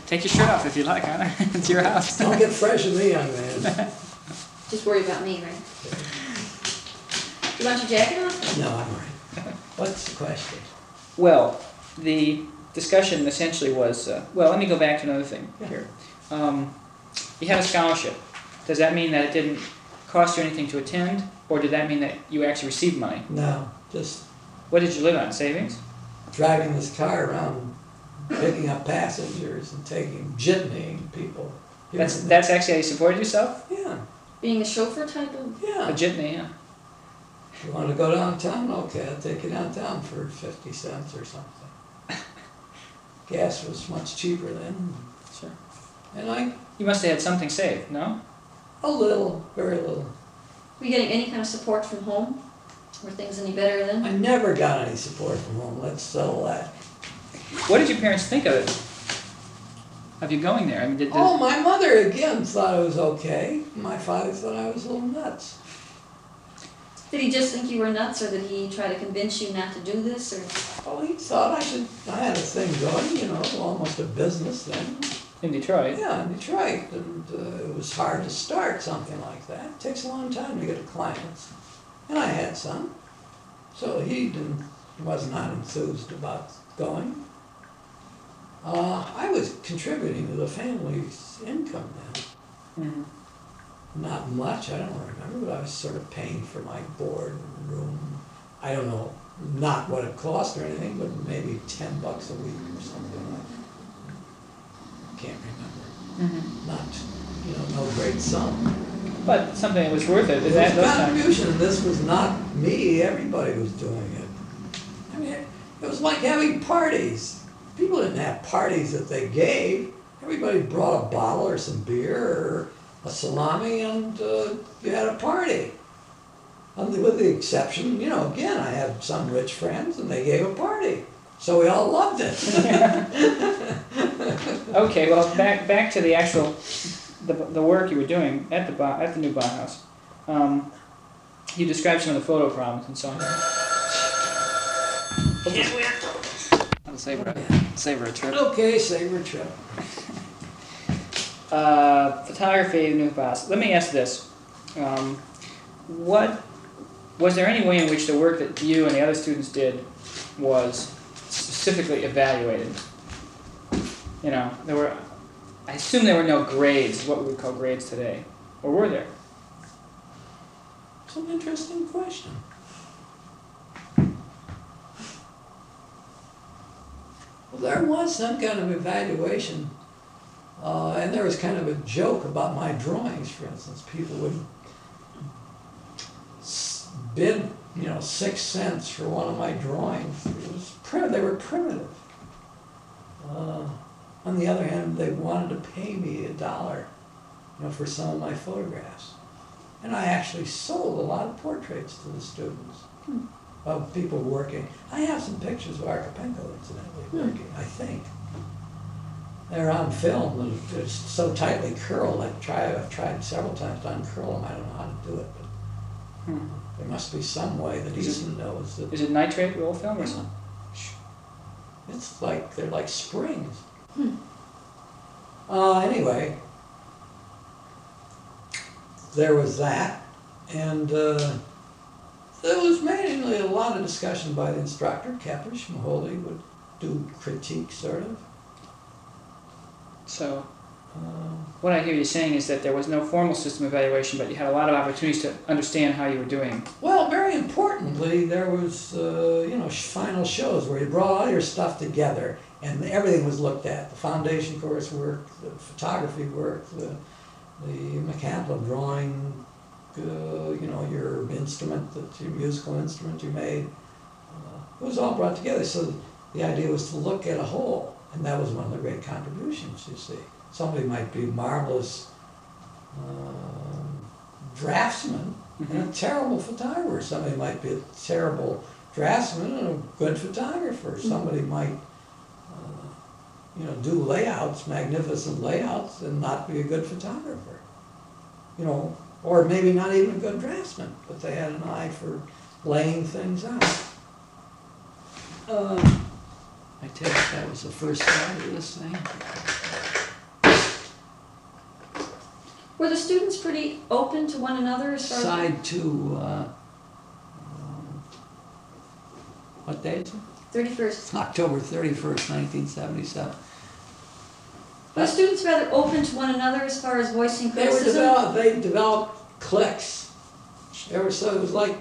Take your shirt off if you like, huh? It's your house. Don't get fresh in me, young man. Just worry about me, right? You want your jacket on? No, I'm all right. What's the question? Well, the discussion essentially was, uh, well, let me go back to another thing here. Um, you had a scholarship. Does that mean that it didn't cost you anything to attend, or did that mean that you actually received money? No, just What did you live on? Savings? Driving this car around, picking up passengers and taking, jitneying people. here That's and that's actually how you supported yourself? Yeah, Being a chauffeur type of, Yeah. A yeah. jitney, yeah. If You wanna go downtown? Okay, I'll take you downtown for fifty cents or something. Gas was much cheaper then, Sure. and I, You must have had something saved, no? a little, very little. were you getting any kind of support from home? Were things any better then? I never got any support from home, let's settle that. What did your parents think of it? Of you going there? I mean, did, did Oh, my mother again thought it was okay. My father thought I was a little nuts. Did he just think you were nuts, or did he try to convince you not to do this, or? Oh, he thought I should, I had a thing going, you know, almost a business then. in Detroit? Yeah, in Detroit, and uh, it was hard to start something like that. It takes a long time to get clients. And I had some. So he didn't, was not enthused about going. Uh, I was contributing to the family's income then. Mhm. Not much, I don't remember, but I was sort of paying for my board and room. I don't know, not what it cost or anything, but maybe ten bucks a week or something like that. Can't remember. Mhm. Not, you know, no great sum. But something that was worth it. It Is that was those times? contribution, and this was not me, everybody was doing it. I mean, it was like having parties. People didn't have parties that they gave. Everybody brought a bottle or some beer or a salami and uh, you had a party. And with the exception, you know, again, I had some rich friends and they gave a party. So we all loved it. Okay, well, back back to the actual the, the work you were doing at the at the new Bauhaus. Um, you described some of the photo problems and so on. I'll savor a, savor a trip. okay, savor trip. Uh, photography, the new Bauhaus. Let me ask this: um, What was there any way in which the work that you and the other students did was specifically evaluated? You know, there were. I assume there were no grades, what we would call grades today, or were there? It's an interesting question. Well, there was some kind of evaluation, uh, and there was kind of a joke about my drawings, for instance. People would bid, you know, six cents for one of my drawings. It was they were primitive. Uh, on the other hand, they wanted to pay me a dollar you know, for some of my photographs. And I actually sold a lot of portraits to the students Hmm. of people working. I have some pictures of Archipenko incidentally Hmm. working, I think. They're on film, they're so tightly curled, I've tried, I've tried several times to uncurl them, I don't know how to do it, but Hmm. there must be some way that Is it- Easton knows that. Is it nitrate roll film or something? It's like, they're like springs. Hmm. Uh, anyway, there was that, and, uh, there was mainly a lot of discussion by the instructor, Kepes, Moholy would do critique sort of. So Um, what I hear you saying is that there was no formal system evaluation, but you had a lot of opportunities to understand how you were doing. Well, very importantly, there was, uh, you know, final shows where you brought all your stuff together and everything was looked at. The foundation course work, the photography work, the, the mechanical drawing, uh, you know, your instrument, that your musical instrument you made. Uh, it was all brought together. So the idea was to look at a whole, and that was one of the great contributions, you see. Somebody might be marvelous um, draftsman and a Mhm. terrible photographer. Somebody might be a terrible draftsman and a good photographer. Somebody might, uh, you know, do layouts, magnificent layouts, and not be a good photographer. You know, or maybe not even a good draftsman, but they had an eye for laying things out. Uh, I take it that was the first slide of this thing. Were the students pretty open to one another as far as? Side two, uh, um, what day is it? Thirty-first. October thirty-first, nineteen seventy-seven. Were the students rather open to one another as far as voicing They were criticism? developed, they developed cliques. They were, so it was like,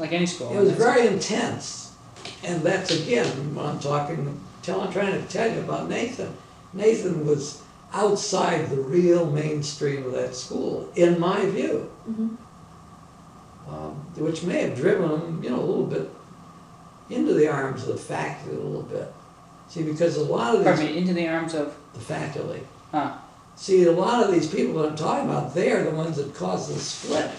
Like any school. it was very intense. And that's again, when I'm talking, tell, I'm trying to tell you about Nathan. Nathan was outside the real mainstream of that school, in my view. Mhm. um, which may have driven him, you know, a little bit into the arms of the faculty a little bit. See, because a lot of Pardon these, me, into the arms of, the faculty, huh, see, a lot of these people that I'm talking about, they are the ones that caused the split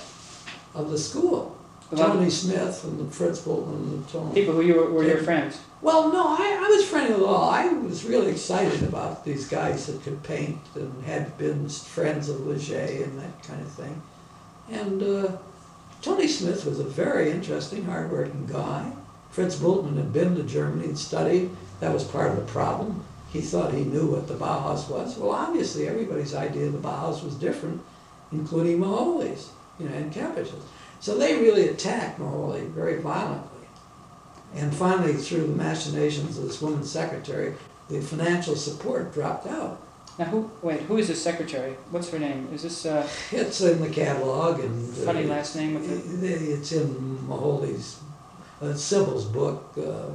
of the school. The one- Tony Smith and the Bolton and the Tony. people who you were, were your friends. Well, no, I, I was friendly with all. I was really excited about these guys that could paint and had been friends of Leger and that kind of thing. And uh, Tony Smith was a very interesting, hardworking guy. Fritz Bultmann had been to Germany and studied. That was part of the problem. He thought he knew what the Bauhaus was. Well, obviously, everybody's idea of the Bauhaus was different, including Moholy's, you know, and Kepes's. So they really attacked Moholy very violently. And finally, through the machinations of this woman's secretary, the financial support dropped out. Now who, wait, who is this secretary? What's her name? Is this a It's in the catalog and. uh, funny last name with it? it- It's in Moholy's, uh, Sibyl's book, uh,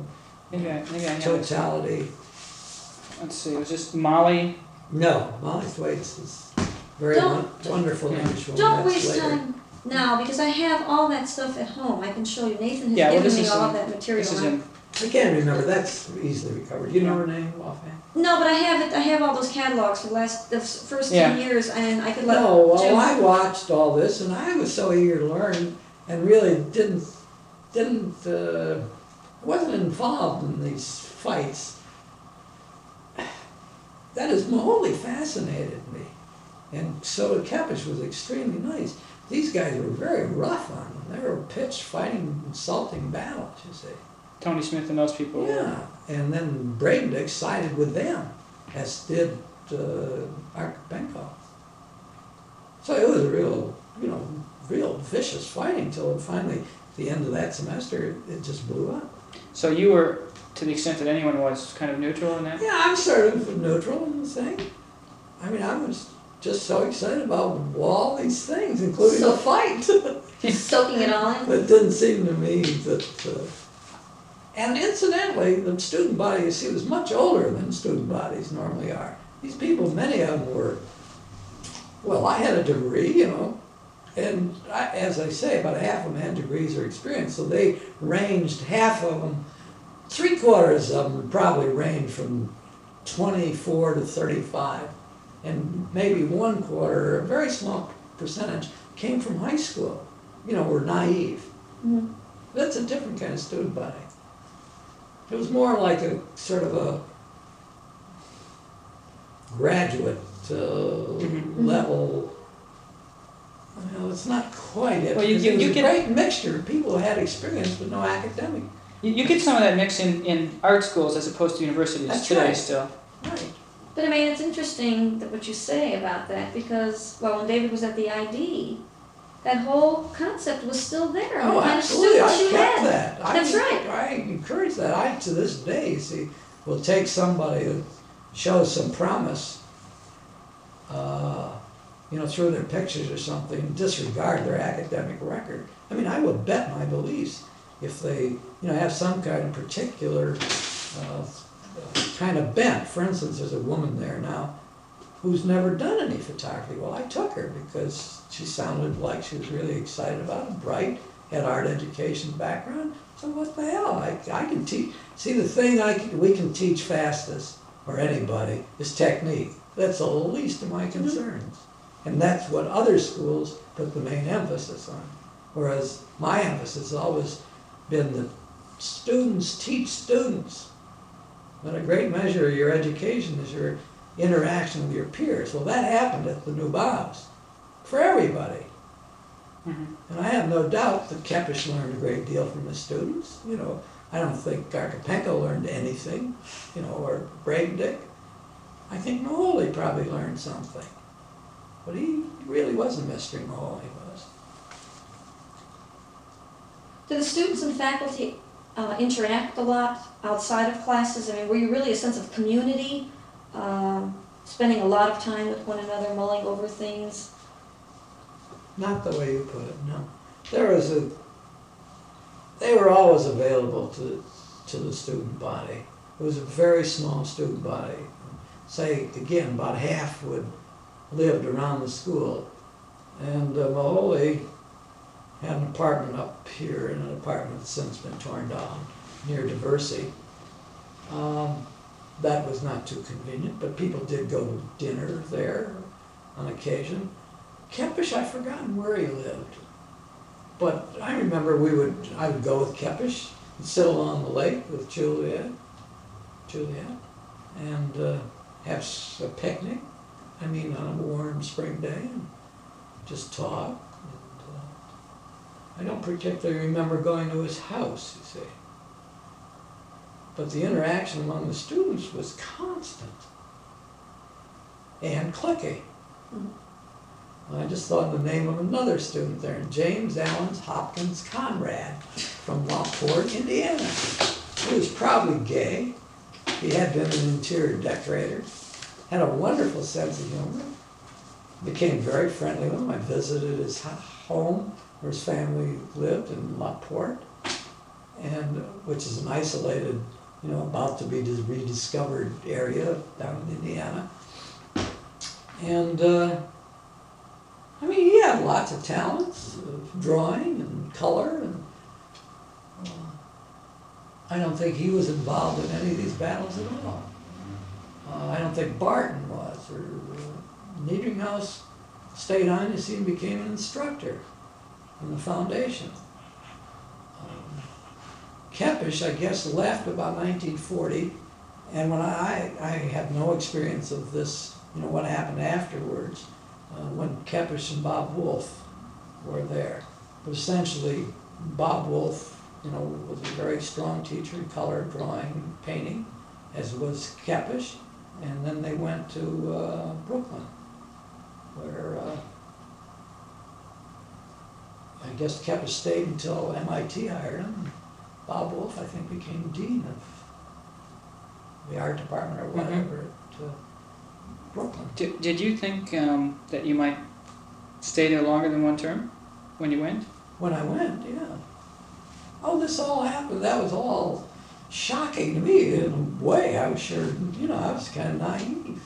Maybe I, maybe I. Totality. Let's see, was this Molly? No, Molly Thwaites is very Don't- won- wonderful Yeah. English woman. Don't waste later. time now, because I have all that stuff at home. I can show you. Nathan has well, given this me all in- that material. This is in, I can't remember, that's easily recovered. You know her name offhand? No, but I have it. I have all those catalogs for the last, the first Yeah. ten years, and I could let No, well, Jim. I watched all this and I was so eager to learn and really didn't, didn't, uh, wasn't involved in these fights. That is, wholly fascinated me. And so Kepes was extremely nice. These guys were very rough on them. They were pitched fighting, insulting battles, you see. Tony Smith and those people. Yeah, and then Bredendieck sided with them, as did uh, Archipenko. So it was a real, you know, real vicious fighting till it finally, the end of that semester, it just blew up. So you were, to the extent that anyone was, kind of neutral in that? Yeah, I'm sort of neutral in the thing. I mean, I was just so excited about all these things, including the fight. Just soaking it all in. It didn't seem to me that, uh, and incidentally, the student body, you see, was much older than student bodies normally are. These people, many of them were, well, I had a degree, you know, and I, as I say, about half of them had degrees or experience, so they ranged, half of them, three quarters of them probably ranged from 24 to 35. And maybe one quarter, a very small percentage, came from high school, you know, were naive. Mhm. That's a different kind of student body. It was more like a sort of a graduate uh, Mhm. level. Well, it's not quite it. Well, you- because you- it was you a get- great mixture of people who had experience but no academic. You, you get some of that mix in, in art schools as opposed to universities That's today right. still. Right. But I mean, it's interesting that what you say about that because, well, when David was at the ID, that whole concept was still there. Oh, the kind of absolutely, I you kept had. that. I- That's right. I encourage that. I, to this day, see, will take somebody who shows some promise, uh, you know, through their pictures or something, disregard their academic record. I mean, I would bet my beliefs if they, you know, have some kind of particular, uh, kind of bent. For instance, there's a woman there now who's never done any photography. Well, I took her because she sounded like she was really excited about it, bright, had art education background. So what the hell? I, I can teach. See, the thing I can, we can teach fastest, or anybody, is technique. That's the least of my concerns. And that's what other schools put the main emphasis on. Whereas my emphasis has always been that students teach students. But a great measure of your education is your interaction with your peers. Well, that happened at the New Bauhaus for everybody. Mhm. And I have no doubt that Kepes learned a great deal from his students. You know, I don't think Archipenko learned anything, you know, or Bredendieck. I think Moholy probably learned something. But he really was a mystery, he was. Do the students and faculty uh, interact a lot outside of classes? I mean, were you really a sense of community, um, spending a lot of time with one another, mulling over things? Not the way you put it, no. There was a, they were always available to, to the student body. It was a very small student body. Say, again, about half would, lived around the school. And uh, Moholy had an apartment up here and an apartment that's since been torn down near Diversey. Um, that was not too convenient, but people did go to dinner there on occasion. Kepes, I've forgotten where he lived. But I remember we would, I would go with Kepes and sit along the lake with Juliet, Juliet, and uh, have a picnic. I mean, on a warm spring day, and just talk. And, uh, I don't particularly remember going to his house, you see. But the interaction among the students was constant and clicky. I just thought of the name of another student there, James Allen's Hopkins Conrad from Lockport, Indiana. He was probably gay. He had been an interior decorator, had a wonderful sense of humor, became very friendly with him. I visited his home where his family lived in Lockport, and which is an isolated, you know, about to be rediscovered area down in Indiana. And uh, I mean, he had lots of talents, of drawing and color, and uh, I don't think he was involved in any of these battles at all. Uh, I don't think Barton was, or uh, Niedringhaus stayed on as he became an instructor in the foundation. Um, Kepes, I guess, left about 1940, and when I, I have no experience of this, you know, what happened afterwards uh, when Kepes and Bob Wolff were there. But essentially, Bob Wolff, you know, was a very strong teacher in color, drawing, painting, as was Kepes. And then they went to uh, Brooklyn, where uh, I guess Kepes stayed until MIT hired him. Bob Wolff, I think, became dean of the art department or Mhm. whatever at uh, Brooklyn. Did, did you think um, that you might stay there longer than one term when you went? When I went, yeah. Oh, this all happened. That was all shocking to me in a way. I was sure, you know, I was kind of naive.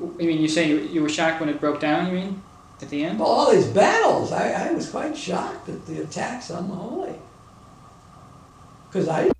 I mean, you say you, you were shocked when it broke down, you mean? At the end? Well, all these battles, I, I was quite shocked at the attacks on the Holy. Because I